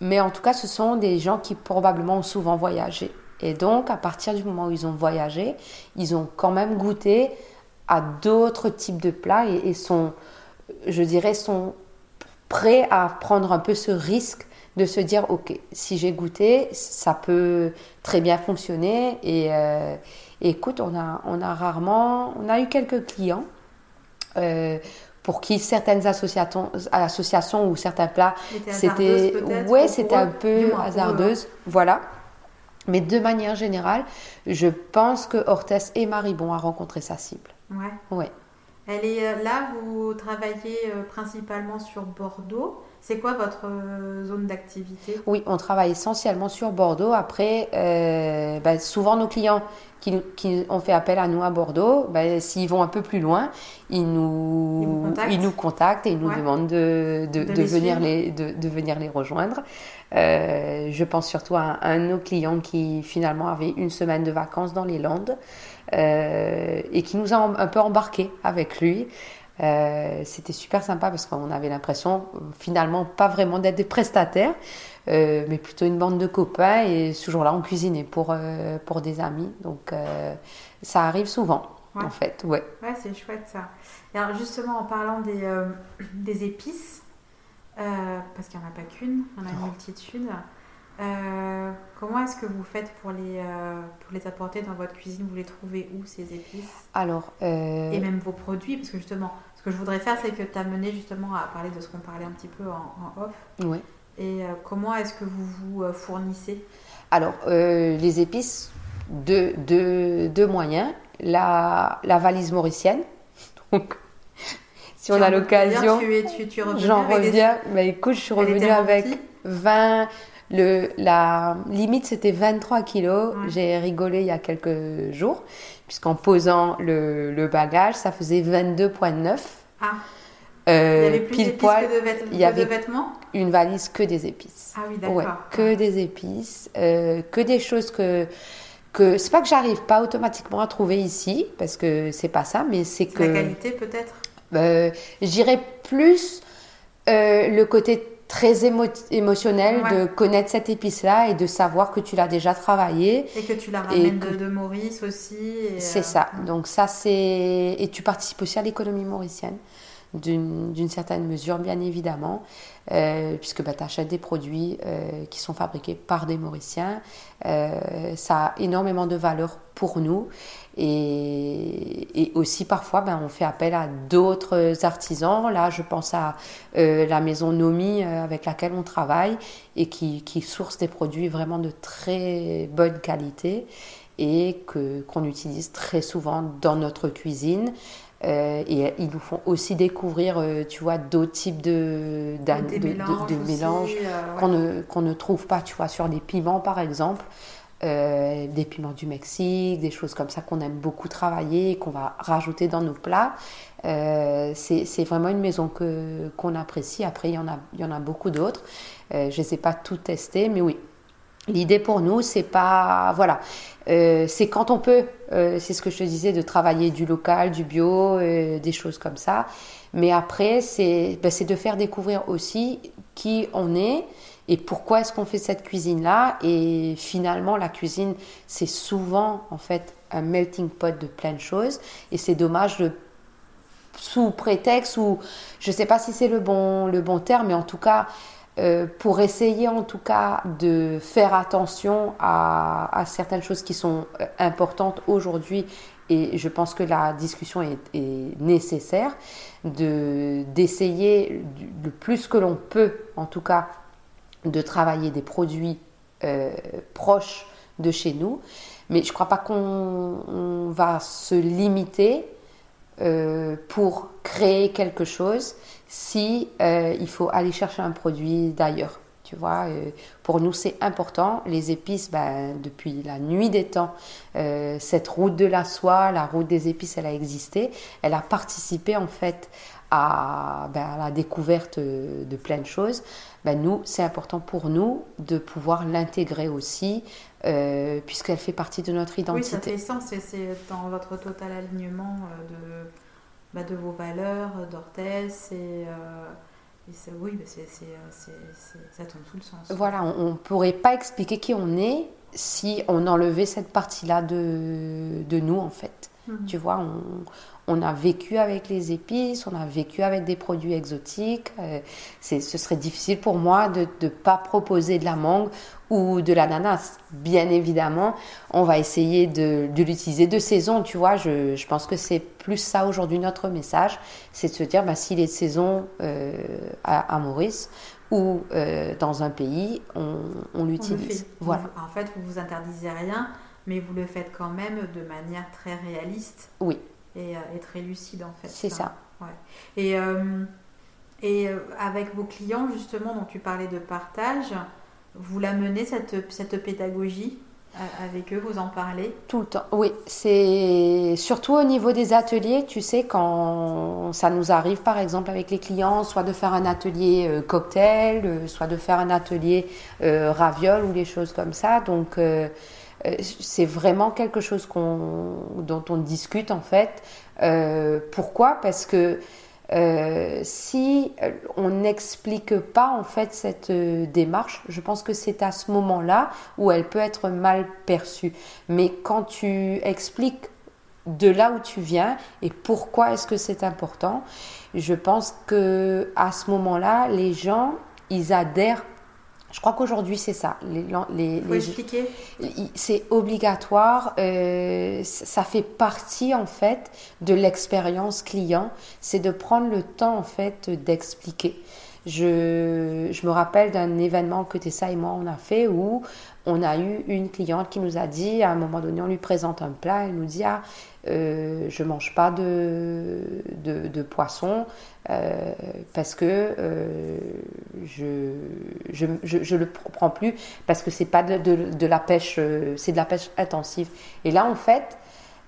Mais en tout cas, ce sont des gens qui probablement ont souvent voyagé. Et donc, à partir du moment où ils ont voyagé, ils ont quand même goûté à d'autres types de plats et, et sont, je dirais, sont prêts à prendre un peu ce risque de se dire, ok, si j'ai goûté, ça peut très bien fonctionner. Et, euh, écoute, on a, on a rarement, on a eu quelques clients. Euh, pour qui certaines associations, associations ou certains plats, c'était ouais, c'était un peu hasardeuse, voilà. Mais de manière générale, je pense que Hortès et Maribon a rencontré sa cible. Ouais. Ouais. Elle est euh, là, vous travaillez euh, principalement sur Bordeaux. C'est quoi votre euh, zone d'activité? Oui, on travaille essentiellement sur Bordeaux. Après, bah, souvent nos clients qui, qui, ont fait appel à nous à Bordeaux, bah, s'ils vont un peu plus loin, ils nous, ils, nous contactent et ils nous demandent de, de, de, venir les, de, venir les rejoindre. je pense surtout à un, de nos clients qui finalement avait une semaine de vacances dans les Landes. Euh, et qui nous a un peu embarqué avec lui. Euh, c'était super sympa parce qu'on avait l'impression finalement pas vraiment d'être des prestataires, euh, mais plutôt une bande de copains et ce jour-là on cuisinait pour, pour des amis. Donc ça arrive souvent en fait. Ouais, ouais c'est chouette ça. alors justement en parlant des, [clears throat] des épices, parce qu'il n'y en a pas qu'une, il y en a une multitude. Euh, comment est-ce que vous faites pour les, euh, pour les apporter dans votre cuisine? Vous les trouvez où ces épices? Alors, euh, Et même vos produits, parce que justement, que je voudrais faire, c'est que tu as mené justement à parler de ce qu'on parlait un petit peu en, off. Oui. Et comment est-ce que vous vous fournissez? Alors, les épices, deux, deux, deux moyens. La, la valise mauricienne. Donc, [laughs] si on a l'occasion, j'en reviens. Mais bah, écoute, je suis revenue avec 20 le, la limite, c'était 23 kilos. J'ai rigolé il y a quelques jours, puisqu'en posant le, le bagage, ça faisait 22,9. Ah. Euh, il y avait plus pile poil, que de, il y avait vêtements une valise que des épices. Ah oui, d'accord. que des épices, euh, que des choses que que c'est pas que j'arrive pas automatiquement à trouver ici parce que c'est pas ça, mais c'est que la qualité peut-être? Euh, J'irais plus euh, le côté très émotionnel de connaître cette épice-là et de savoir que tu l'as déjà travaillé. Et que tu la ramènes de, Maurice aussi. C'est ça. Euh, Donc ça, c'est... Et tu participes aussi à l'économie mauricienne, d'une certaine mesure, bien évidemment, euh, puisque bah, tu achètes des produits euh, qui sont fabriqués par des Mauriciens. ça a énormément de valeur pour nous. Et, aussi parfois, ben, on fait appel à d'autres artisans. Là, je pense à euh, la maison Nomi euh, avec laquelle on travaille et qui, qui, source des produits vraiment de très bonne qualité et qu'on utilise très souvent dans notre cuisine. Euh, et ils nous font aussi découvrir, tu vois, d'autres types de, de, mélanges, qu'on ne, qu'on ne trouve pas, tu vois, sur des piments par exemple. Euh, des piments du Mexique, des choses comme ça qu'on aime beaucoup travailler et qu'on va rajouter dans nos plats. Euh, c'est vraiment une maison que qu'on apprécie. Après, il y en a, il y en a beaucoup d'autres. Euh, je ne les ai pas toutes testées, mais oui. L'idée pour nous, c'est pas. Voilà. C'est quand on peut, c'est ce que je te disais, de travailler du local, du bio, des choses comme ça. Mais après, c'est ben, de faire découvrir aussi qui on est, et pourquoi est-ce qu'on fait cette cuisine-là Et finalement, la cuisine, c'est souvent en fait un melting pot de plein de choses. Et c'est dommage de sous prétexte ou je ne sais pas si c'est le bon, le bon terme, mais en tout cas, euh, pour essayer en tout cas de faire attention à, certaines choses qui sont euh, importantes aujourd'hui, et je pense que la discussion est, nécessaire, d'essayer le plus que l'on peut en tout cas de travailler des produits euh, proches de chez nous. Mais je ne crois pas qu'on va se limiter euh, pour créer quelque chose si euh, il faut aller chercher un produit d'ailleurs. Tu vois, pour nous c'est important. Les épices, ben, depuis la nuit des temps, cette route de la soie, la route des épices, elle a existé. Elle a participé en fait à, ben, à la découverte de plein de choses. Ben, nous, c'est important pour nous de pouvoir l'intégrer aussi, euh, puisqu'elle fait partie de notre identité. Oui, ça fait sens c'est dans votre total alignement euh, de, bah, de vos valeurs, d'Orthès et. Euh, oui, bah, ça tombe sous le sens. Voilà, on ne pourrait pas expliquer qui on est si on enlevait cette partie-là de, de nous, en fait. Mhm. Tu vois, on, on a vécu avec les épices, on a vécu avec des produits exotiques. Euh, ce serait difficile pour moi de ne pas proposer de la mangue ou de l'ananas. Bien évidemment, on va essayer de, l'utiliser de saison, tu vois. Je, pense que c'est plus ça aujourd'hui notre message, c'est de se dire, bah, s'il est de saison euh, à, Maurice ou euh, dans un pays, on, l'utilise. Voilà. En fait, vous vous interdisez rien, mais vous le faites quand même de manière très réaliste. Oui. Et, euh, très lucide, en fait. C'est ça. Ouais. Et, et avec vos clients, justement, dont tu parlais de partage, vous la menez, cette, cette pédagogie avec eux, vous en parlez? Tout le temps, oui. C'est surtout au niveau des ateliers, tu sais, quand ça nous arrive par exemple avec les clients, soit de faire un atelier euh, cocktail, euh, soit de faire un atelier euh, raviole ou des choses comme ça. Donc c'est vraiment quelque chose dont on discute en fait. pourquoi? Parce que euh, si euh, on n'explique pas en fait cette euh, démarche, je pense que c'est à ce moment-là où elle peut être mal perçue. Mais quand tu expliques de là où tu viens et pourquoi est-ce que c'est important, je pense que à ce moment-là, les gens ils adhèrent je crois qu'aujourd'hui, c'est ça. Les, les, Faut expliquer. C'est obligatoire. Euh, ça fait partie, en fait, de l'expérience client. C'est de prendre le temps, en fait, d'expliquer. Je, je, me rappelle d'un événement que Tessa et moi, on a fait où on a eu une cliente qui nous a dit, à un moment donné, on lui présente un plat, elle nous dit, ah, euh, je mange pas de, poisson euh, parce que euh, je, je, le prends plus parce que c'est pas de, la pêche, c'est de la pêche intensive. Et là, en fait,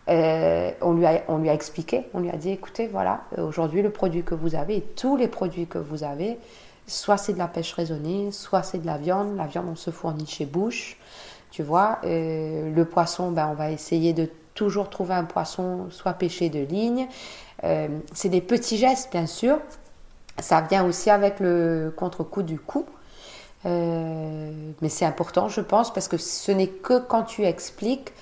on, lui a, expliqué, on lui a dit, écoutez, voilà, aujourd'hui, le produit que vous avez tous les produits que vous avez, soit c'est de la pêche raisonnée, soit c'est de la viande. La viande, on se fournit chez Bouche. Tu vois, le poisson, ben, on va essayer de toujours trouver un poisson soit pêché de ligne. Euh, c'est des petits gestes, bien sûr. Ça vient aussi avec le contre-coup du coup. Euh, mais c'est important, je pense, parce que ce n'est que quand tu expliques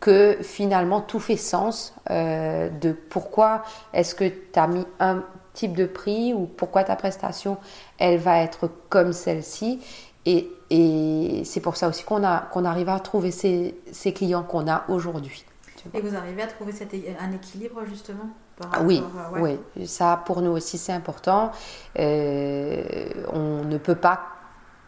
que finalement tout fait sens euh, de pourquoi est-ce que tu as mis un type de prix ou pourquoi ta prestation elle va être comme celle-ci et, c'est pour ça aussi qu'on qu'on arrive à trouver ces clients qu'on a aujourd'hui. Et vous arrivez à trouver cet, un équilibre justement ah oui, oui, ça pour nous aussi c'est important. Euh, on ne peut pas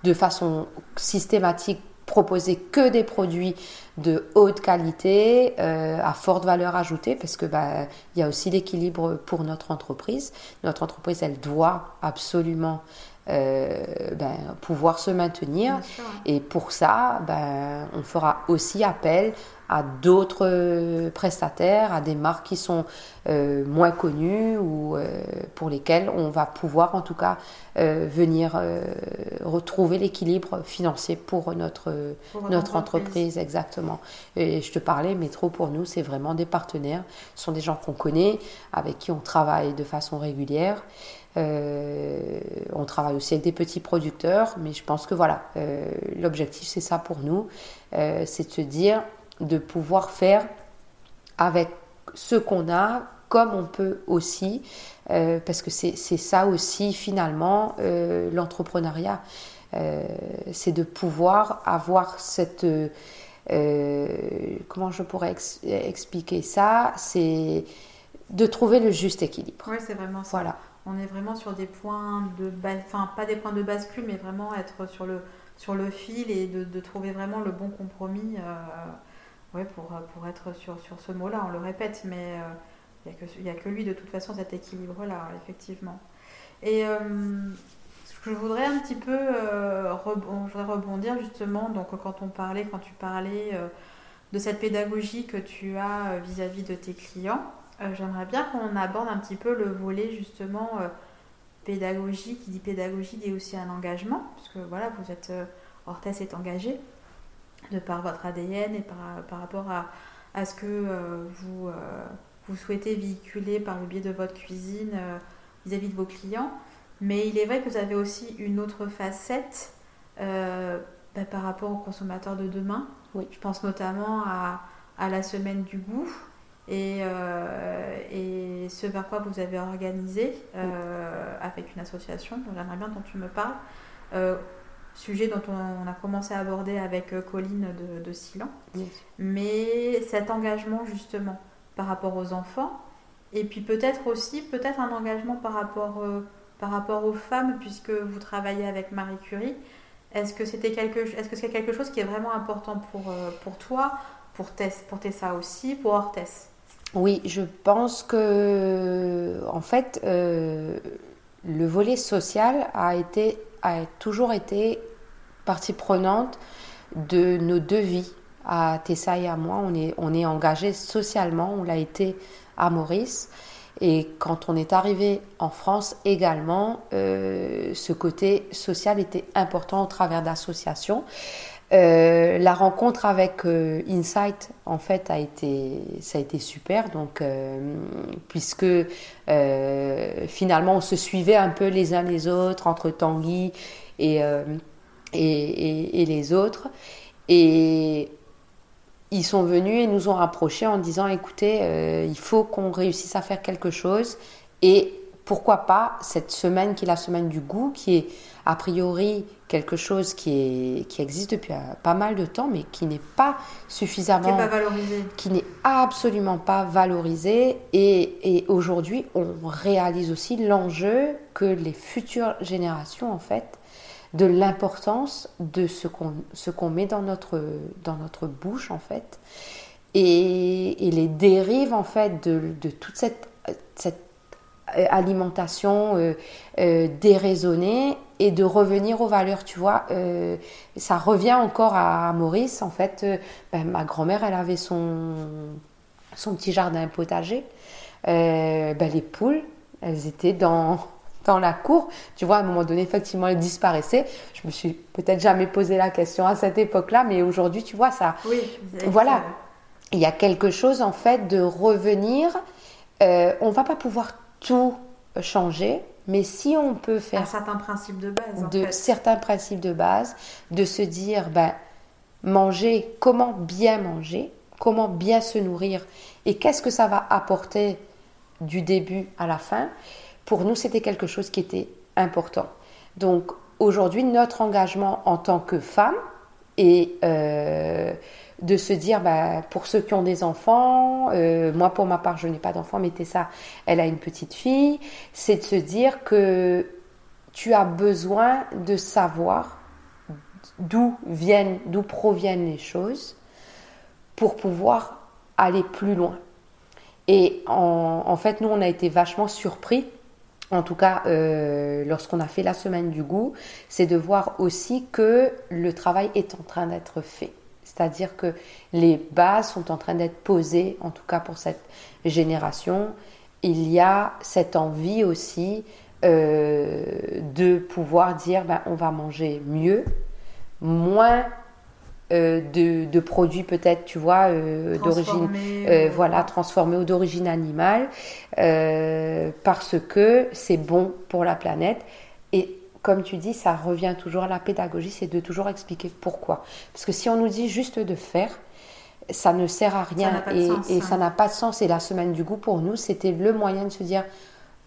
de façon systématique proposer que des produits de haute qualité, euh, à forte valeur ajoutée, parce que bah, il y a aussi l'équilibre pour notre entreprise. Notre entreprise, elle doit absolument euh, ben, pouvoir se maintenir. Et pour ça, ben, on fera aussi appel à d'autres prestataires, à des marques qui sont euh, moins connues ou euh, pour lesquelles on va pouvoir en tout cas venir retrouver l'équilibre financier pour notre, notre entreprise. Exactement. Et je te parlais, Métro pour nous, c'est vraiment des partenaires. Ce sont des gens qu'on connaît, avec qui on travaille de façon régulière. Euh, on travaille aussi avec des petits producteurs, mais je pense que voilà, euh, l'objectif c'est ça pour nous, euh, c'est de se dire de pouvoir faire avec ce qu'on a comme on peut aussi, parce que c'est ça aussi finalement l'entrepreneuriat, c'est de pouvoir avoir cette... comment je pourrais expliquer ça? C'est de trouver le juste équilibre. Oui, c'est vraiment ça. Voilà on est vraiment sur des points de enfin pas des points de bascule, mais vraiment être sur le, sur le fil et de, trouver vraiment le bon compromis euh, pour, être sur, ce mot-là. On le répète, mais il euh, n'y a, que lui de toute façon cet équilibre-là, effectivement. Et euh, je voudrais un petit peu rebondir justement, donc quand on parlait, quand tu parlais de cette pédagogie que tu as vis à -vis de tes clients. Euh, j'aimerais bien qu'on aborde un petit peu le volet justement euh, pédagogie. Qui dit pédagogie dit aussi un engagement, puisque voilà, vous êtes, euh, Orthès est engagé de par votre ADN et par, par rapport à, à, ce que vous, vous souhaitez véhiculer par le biais de votre cuisine vis-à-vis de vos clients. Mais il est vrai que vous avez aussi une autre facette bah, par rapport aux consommateurs de demain. Oui. Je pense notamment à, à la semaine du goût et, et ce vers quoi vous avez organisé avec une association, dont j'aimerais bien dont tu me parles sujet dont on, a commencé à aborder avec euh, Colline de, de Silan. Mais cet engagement justement par rapport aux enfants, et puis peut-être aussi peut-être un engagement par rapport, euh, par rapport aux femmes, puisque vous travaillez avec Marie Curie. Est-ce que c'était quelque, est-ce que c'est quelque chose qui est vraiment important pour, euh, pour toi, pour, Tess, pour Tessa aussi, pour Ortès Oui, je pense que en fait le volet social a été a toujours été partie prenante de nos deux vies. À Tessa et à moi, on est, on est engagés socialement, on l'a été à Maurice. Et quand on est arrivé en France également, euh, ce côté social était important au travers d'associations. Euh, la rencontre avec euh, Insight, en fait, a été, ça a été super. Donc, euh, puisque finalement, on se suivait un peu les uns les autres entre Tanguy et, et, et, les autres. Et ils sont venus et nous ont rapprochés en disant écoutez, il faut qu'on réussisse à faire quelque chose. Et pourquoi pas cette semaine qui est la semaine du goût, qui est a priori quelque chose qui, est, qui existe depuis pas mal de temps, mais qui n'est pas suffisamment... Qui n'est pas valorisé. Qui n'est absolument pas valorisé. Et, et aujourd'hui, on réalise aussi l'enjeu que les futures générations, en fait, de l'importance de ce qu'on ce qu'on met dans notre, dans notre bouche, en fait. Et, et les dérives, en fait, de, de toute cette, cette alimentation euh, euh, déraisonnée et de revenir aux valeurs, tu vois. ça revient encore à Maurice, en fait. Ben, ma grand-mère, elle avait son, son petit jardin potager. Ben, les poules, elles étaient dans, [laughs] dans la cour. Tu vois, à un moment donné, effectivement, elles disparaissaient. Je me suis peut-être jamais posé la question à cette époque-là, mais aujourd'hui, tu vois, ça. Oui, voilà. Il y a quelque chose, en fait, de revenir. Euh, on va pas pouvoir tout changer, mais si on peut faire... Un certain principe de base. de certains principes de base, de se dire, ben, manger, comment bien manger, comment bien se nourrir, et qu'est-ce que ça va apporter du début à la fin, pour nous, c'était quelque chose qui était important. Donc, aujourd'hui, notre engagement en tant que femme, et euh, de se dire, bah, pour ceux qui ont des enfants, euh, moi pour ma part je n'ai pas d'enfant, mais Tessa, elle a une petite fille, c'est de se dire que tu as besoin de savoir d'où viennent, d'où proviennent les choses pour pouvoir aller plus loin. Et en, en fait, nous, on a été vachement surpris en tout cas euh, lorsqu'on a fait la semaine du goût, c'est de voir aussi que le travail est en train d'être fait. C'est-à-dire que les bases sont en train d'être posées, en tout cas pour cette génération. Il y a cette envie aussi euh, de pouvoir dire ben, on va manger mieux, moins euh, de, produits peut-être, tu vois, euh, d'origine, euh, voilà, transformés ou d'origine animale, parce que c'est bon pour la planète. Comme tu dis, ça revient toujours à la pédagogie, c'est de toujours expliquer pourquoi. Parce que si on nous dit juste de faire, ça ne sert à rien et, ça n'a pas de sens. Et la semaine du goût, pour nous, c'était le moyen de se dire,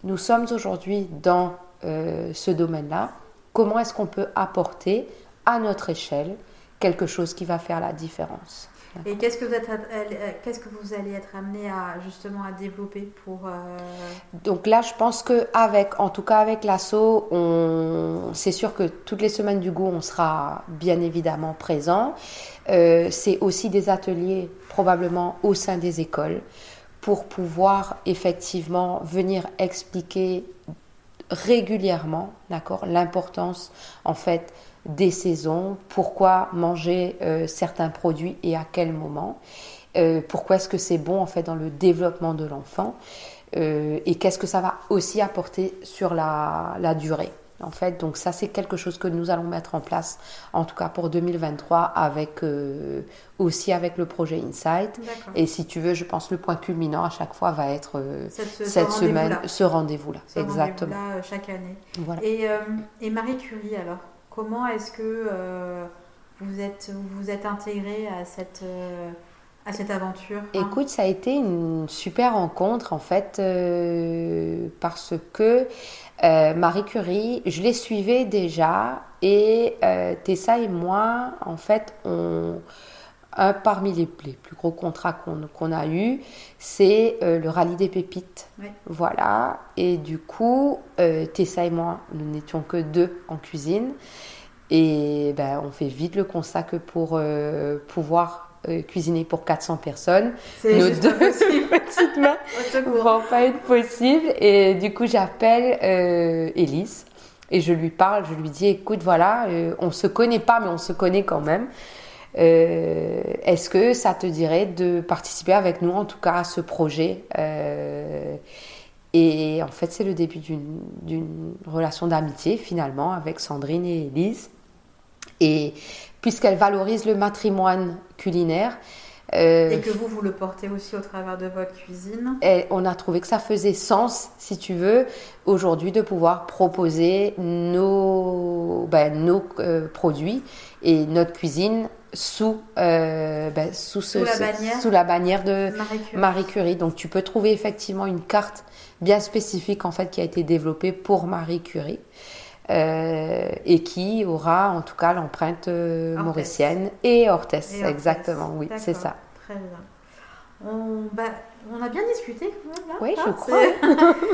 nous sommes aujourd'hui dans ce domaine-là, comment est-ce qu'on peut apporter à notre échelle quelque chose qui va faire la différence? Et qu'est-ce que vous êtes, euh, qu'est-ce que vous allez être amené à justement à développer pour euh, Donc là, je pense que avec, en tout cas avec l'assaut, on, c'est sûr que toutes les semaines du goût, on sera bien évidemment présent. Euh, c'est aussi des ateliers probablement au sein des écoles pour pouvoir effectivement venir expliquer régulièrement, d'accord, l'importance en fait des saisons, pourquoi manger euh, certains produits et à quel moment, euh, pourquoi est-ce que c'est bon en fait dans le développement de l'enfant euh, et qu'est-ce que ça va aussi apporter sur la, la durée. En fait, donc ça c'est quelque chose que nous allons mettre en place, en tout cas pour 2023, avec aussi avec le projet Insight. Et si tu veux, je pense le point culminant à chaque fois va être cette, semaine, ce rendez-vous-là. Exactement. Rendez chaque année. Et, et Marie Curie alors? Comment est-ce que euh, vous êtes vous êtes intégré à cette euh, à cette aventure? Écoute, ça a été une super rencontre en fait, euh, parce que Marie Curie, je les suivais déjà et Tessa et moi, en fait, on, un parmi les, les plus gros contrats qu'on a eu, c'est euh, le rallye des pépites. Oui. Voilà. Et du coup, euh, Tessa et moi, nous n'étions que deux en cuisine. Et ben, on fait vite le constat que pour euh, pouvoir euh, cuisiner pour 400 personnes, nos deux [laughs] petites mains [laughs] ne vont pas être possible. Et du coup, j'appelle euh, Élise et je lui parle, je lui dis écoute, voilà, euh, on se connaît pas, mais on se connaît quand même. Euh, Est-ce que ça te dirait de participer avec nous, en tout cas, à ce projet Euh, Et en fait, c'est le début d'une relation d'amitié, finalement, avec Sandrine et Élise. Et puisqu'elle valorise le matrimoine culinaire, euh, Et que vous, vous le portez aussi au travers de votre cuisine. et on a trouvé que ça faisait sens, si tu veux, aujourd'hui de pouvoir proposer nos, ben, nos euh, produits et notre cuisine sous, euh, ben, sous, ce- Sous la bannière. sous la bannière de Marie Curie. Marie Curie. Donc tu peux trouver effectivement une carte bien spécifique en fait qui a été développée pour Marie Curie. euh, et qui aura en tout cas l'empreinte euh, mauricienne et Orthès. exactement, oui, c'est ça. Très bien. On, bah, on a bien discuté quand même. là, Oui, hein, je c'est-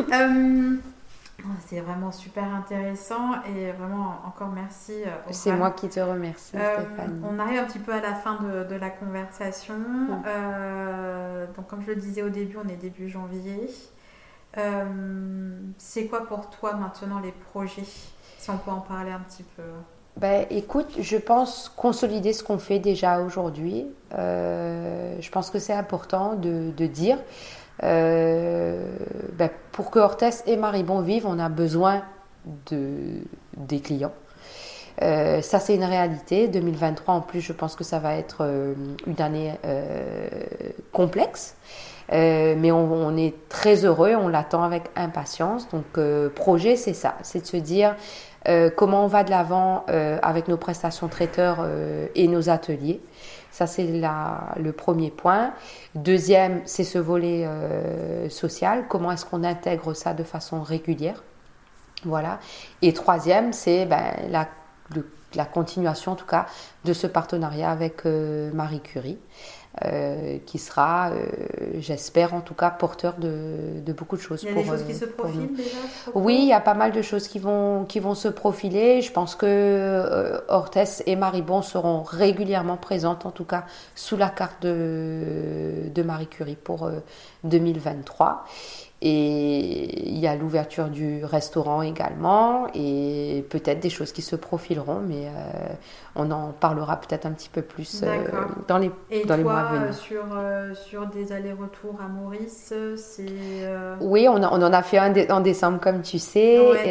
crois. [laughs] Oh, c'est vraiment super intéressant et vraiment encore merci. euh, C'est moi qui te remercie, Euh, Stéphanie. on arrive un petit peu à la fin de, de la conversation. Euh, donc, comme je le disais au début, on est début janvier. Euh, c'est quoi pour toi maintenant les projets Si on peut en parler un petit peu? Ben, écoute, je pense consolider ce qu'on fait déjà aujourd'hui. Je pense que c'est important de, de dire. Euh, ben, pour que Hortès et Maribon vivent, on a besoin de, des clients. Euh, ça, c'est une réalité. 2023, en plus, je pense que ça va être euh, une année complexe. Mais on, est très heureux, on l'attend avec impatience. Donc, projet, c'est ça, c'est de se dire comment on va de l'avant avec nos prestations traiteurs et nos ateliers. Ça, c'est le premier point. Deuxième, c'est ce volet euh, social. Comment est-ce qu'on intègre ça de façon régulière? Voilà. Et troisième, c'est ben, la, la continuation, en tout cas, de ce partenariat avec euh, Marie Curie. Euh, qui sera, euh, j'espère en tout cas, porteur de, de beaucoup de choses. Il y a pour, des choses qui euh, se pour nous. profilent déjà Oui, il y a pas mal de choses qui vont, qui vont se profiler. Je pense que euh, Hortès et Maribon seront régulièrement présentes, en tout cas sous la carte de, de Marie Curie pour euh, 2023. Et il y a l'ouverture du restaurant également et peut-être des choses qui se profileront, mais euh, on en parlera peut-être un petit peu plus euh, dans les, Et dans les mois à venir. euh, sur, euh, sur des allers-retours à Maurice, c'est. Oui, on, a- on en a fait un dé- en décembre, comme tu sais, Ouais.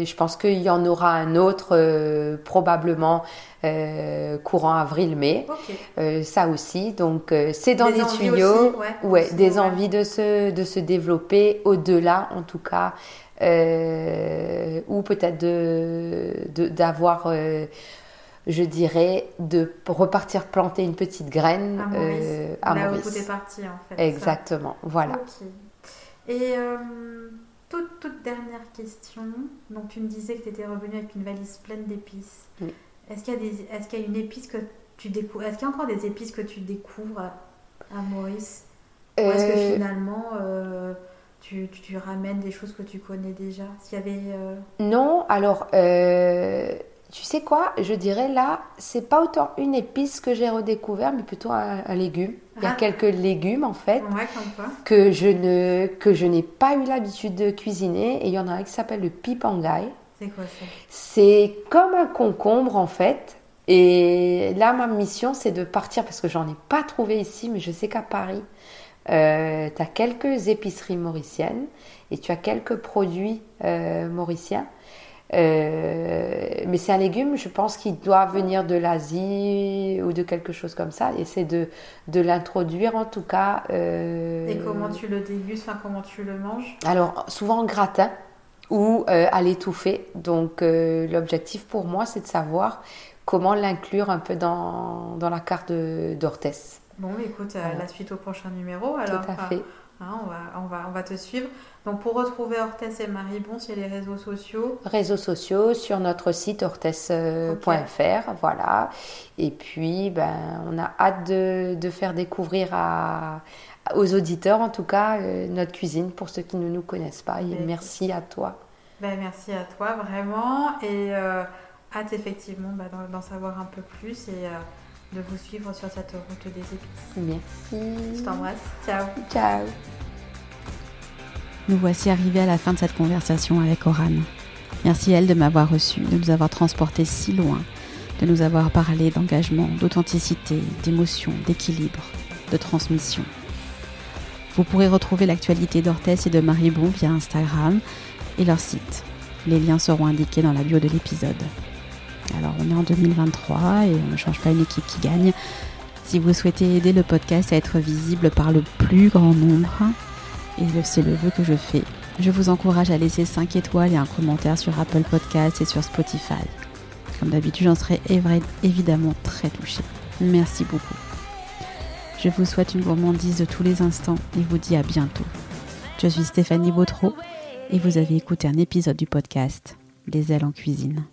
et je pense qu'il y en aura un autre probablement euh, courant avril-mai. Euh, ça aussi, donc euh, c'est dans Des les tuyaux. aussi, ouais, ouais, aussi, des ouais. envies de se, de se développer au-delà, en tout cas, euh, ou peut-être de, de- d'avoir, euh, je dirais, de repartir planter une petite graine À Maurice. euh, à Là où Maurice. tout est parti en fait. Exactement, voilà. Et toute, toute dernière question. Donc tu me disais que tu étais revenue avec une valise pleine d'épices. Oui. Est-ce qu'il y a des, y a une épice que tu découvres Est-ce qu'il y a encore des épices que tu découvres à Maurice? Ou est-ce que Euh, finalement euh, tu, tu, tu ramènes des choses que tu connais déjà? S'il y avait euh, Non, alors, euh, tu sais quoi, je dirais là, c'est pas autant une épice que j'ai redécouvert, mais plutôt un, un légume. Il y a Ah. quelques légumes en fait ouais que je ne que je n'ai pas eu l'habitude de cuisiner et il y en a un qui s'appelle le pipangai. C'est quoi ça? C'est comme un concombre en fait. Et là, ma mission, c'est de partir parce que j'en ai pas trouvé ici, mais je sais qu'à Paris, euh, tu as quelques épiceries mauriciennes et tu as quelques produits euh, mauriciens. Euh, mais c'est un légume, je pense, qui doit venir de l'Asie ou de quelque chose comme ça. Et c'est de, de l'introduire en tout cas. euh, Et comment tu le dégustes Enfin, comment tu le manges? Alors, souvent en gratin ou à l'étouffer. Donc, l'objectif pour moi, c'est de savoir comment l'inclure un peu dans, dans la carte d'Orthès. Bon, écoute, la suite au prochain numéro. Alors, Tout à fait. Hein, on, va, on, va, on va te suivre. Donc pour retrouver Orthès et Marie-Bon, c'est les réseaux sociaux Réseaux sociaux sur notre site orthès.fr, voilà. Et puis, ben, on a hâte de, de faire découvrir à, aux auditeurs, en tout cas, euh, notre cuisine pour ceux qui ne nous connaissent pas. Et ben, merci à toi. Ben, merci à toi, vraiment. Et euh, hâte effectivement ben, d'en savoir un peu plus et euh, de vous suivre sur cette route des épices. Merci. Je t'embrasse. Ciao. Ciao. Nous voici arrivés à la fin de cette conversation avec Oran. Merci elle de m'avoir reçu, de nous avoir transportés si loin, de nous avoir parlé d'engagement, d'authenticité, d'émotion, d'équilibre, de transmission. Vous pourrez retrouver l'actualité d'Orthès et de Maribon via Instagram et leur site. Les liens seront indiqués dans la bio de l'épisode. Alors on est en 2023 et on ne change pas une équipe qui gagne. Si vous souhaitez aider le podcast à être visible par le plus grand nombre, et c'est le vœu que je fais, je vous encourage à laisser 5 étoiles et un commentaire sur Apple Podcasts et sur Spotify. Comme d'habitude, j'en serai évidemment très touchée. Merci beaucoup. Je vous souhaite une gourmandise de tous les instants et vous dis à bientôt. Je suis Stéphanie Bautreau et vous avez écouté un épisode du podcast Des ailes en cuisine.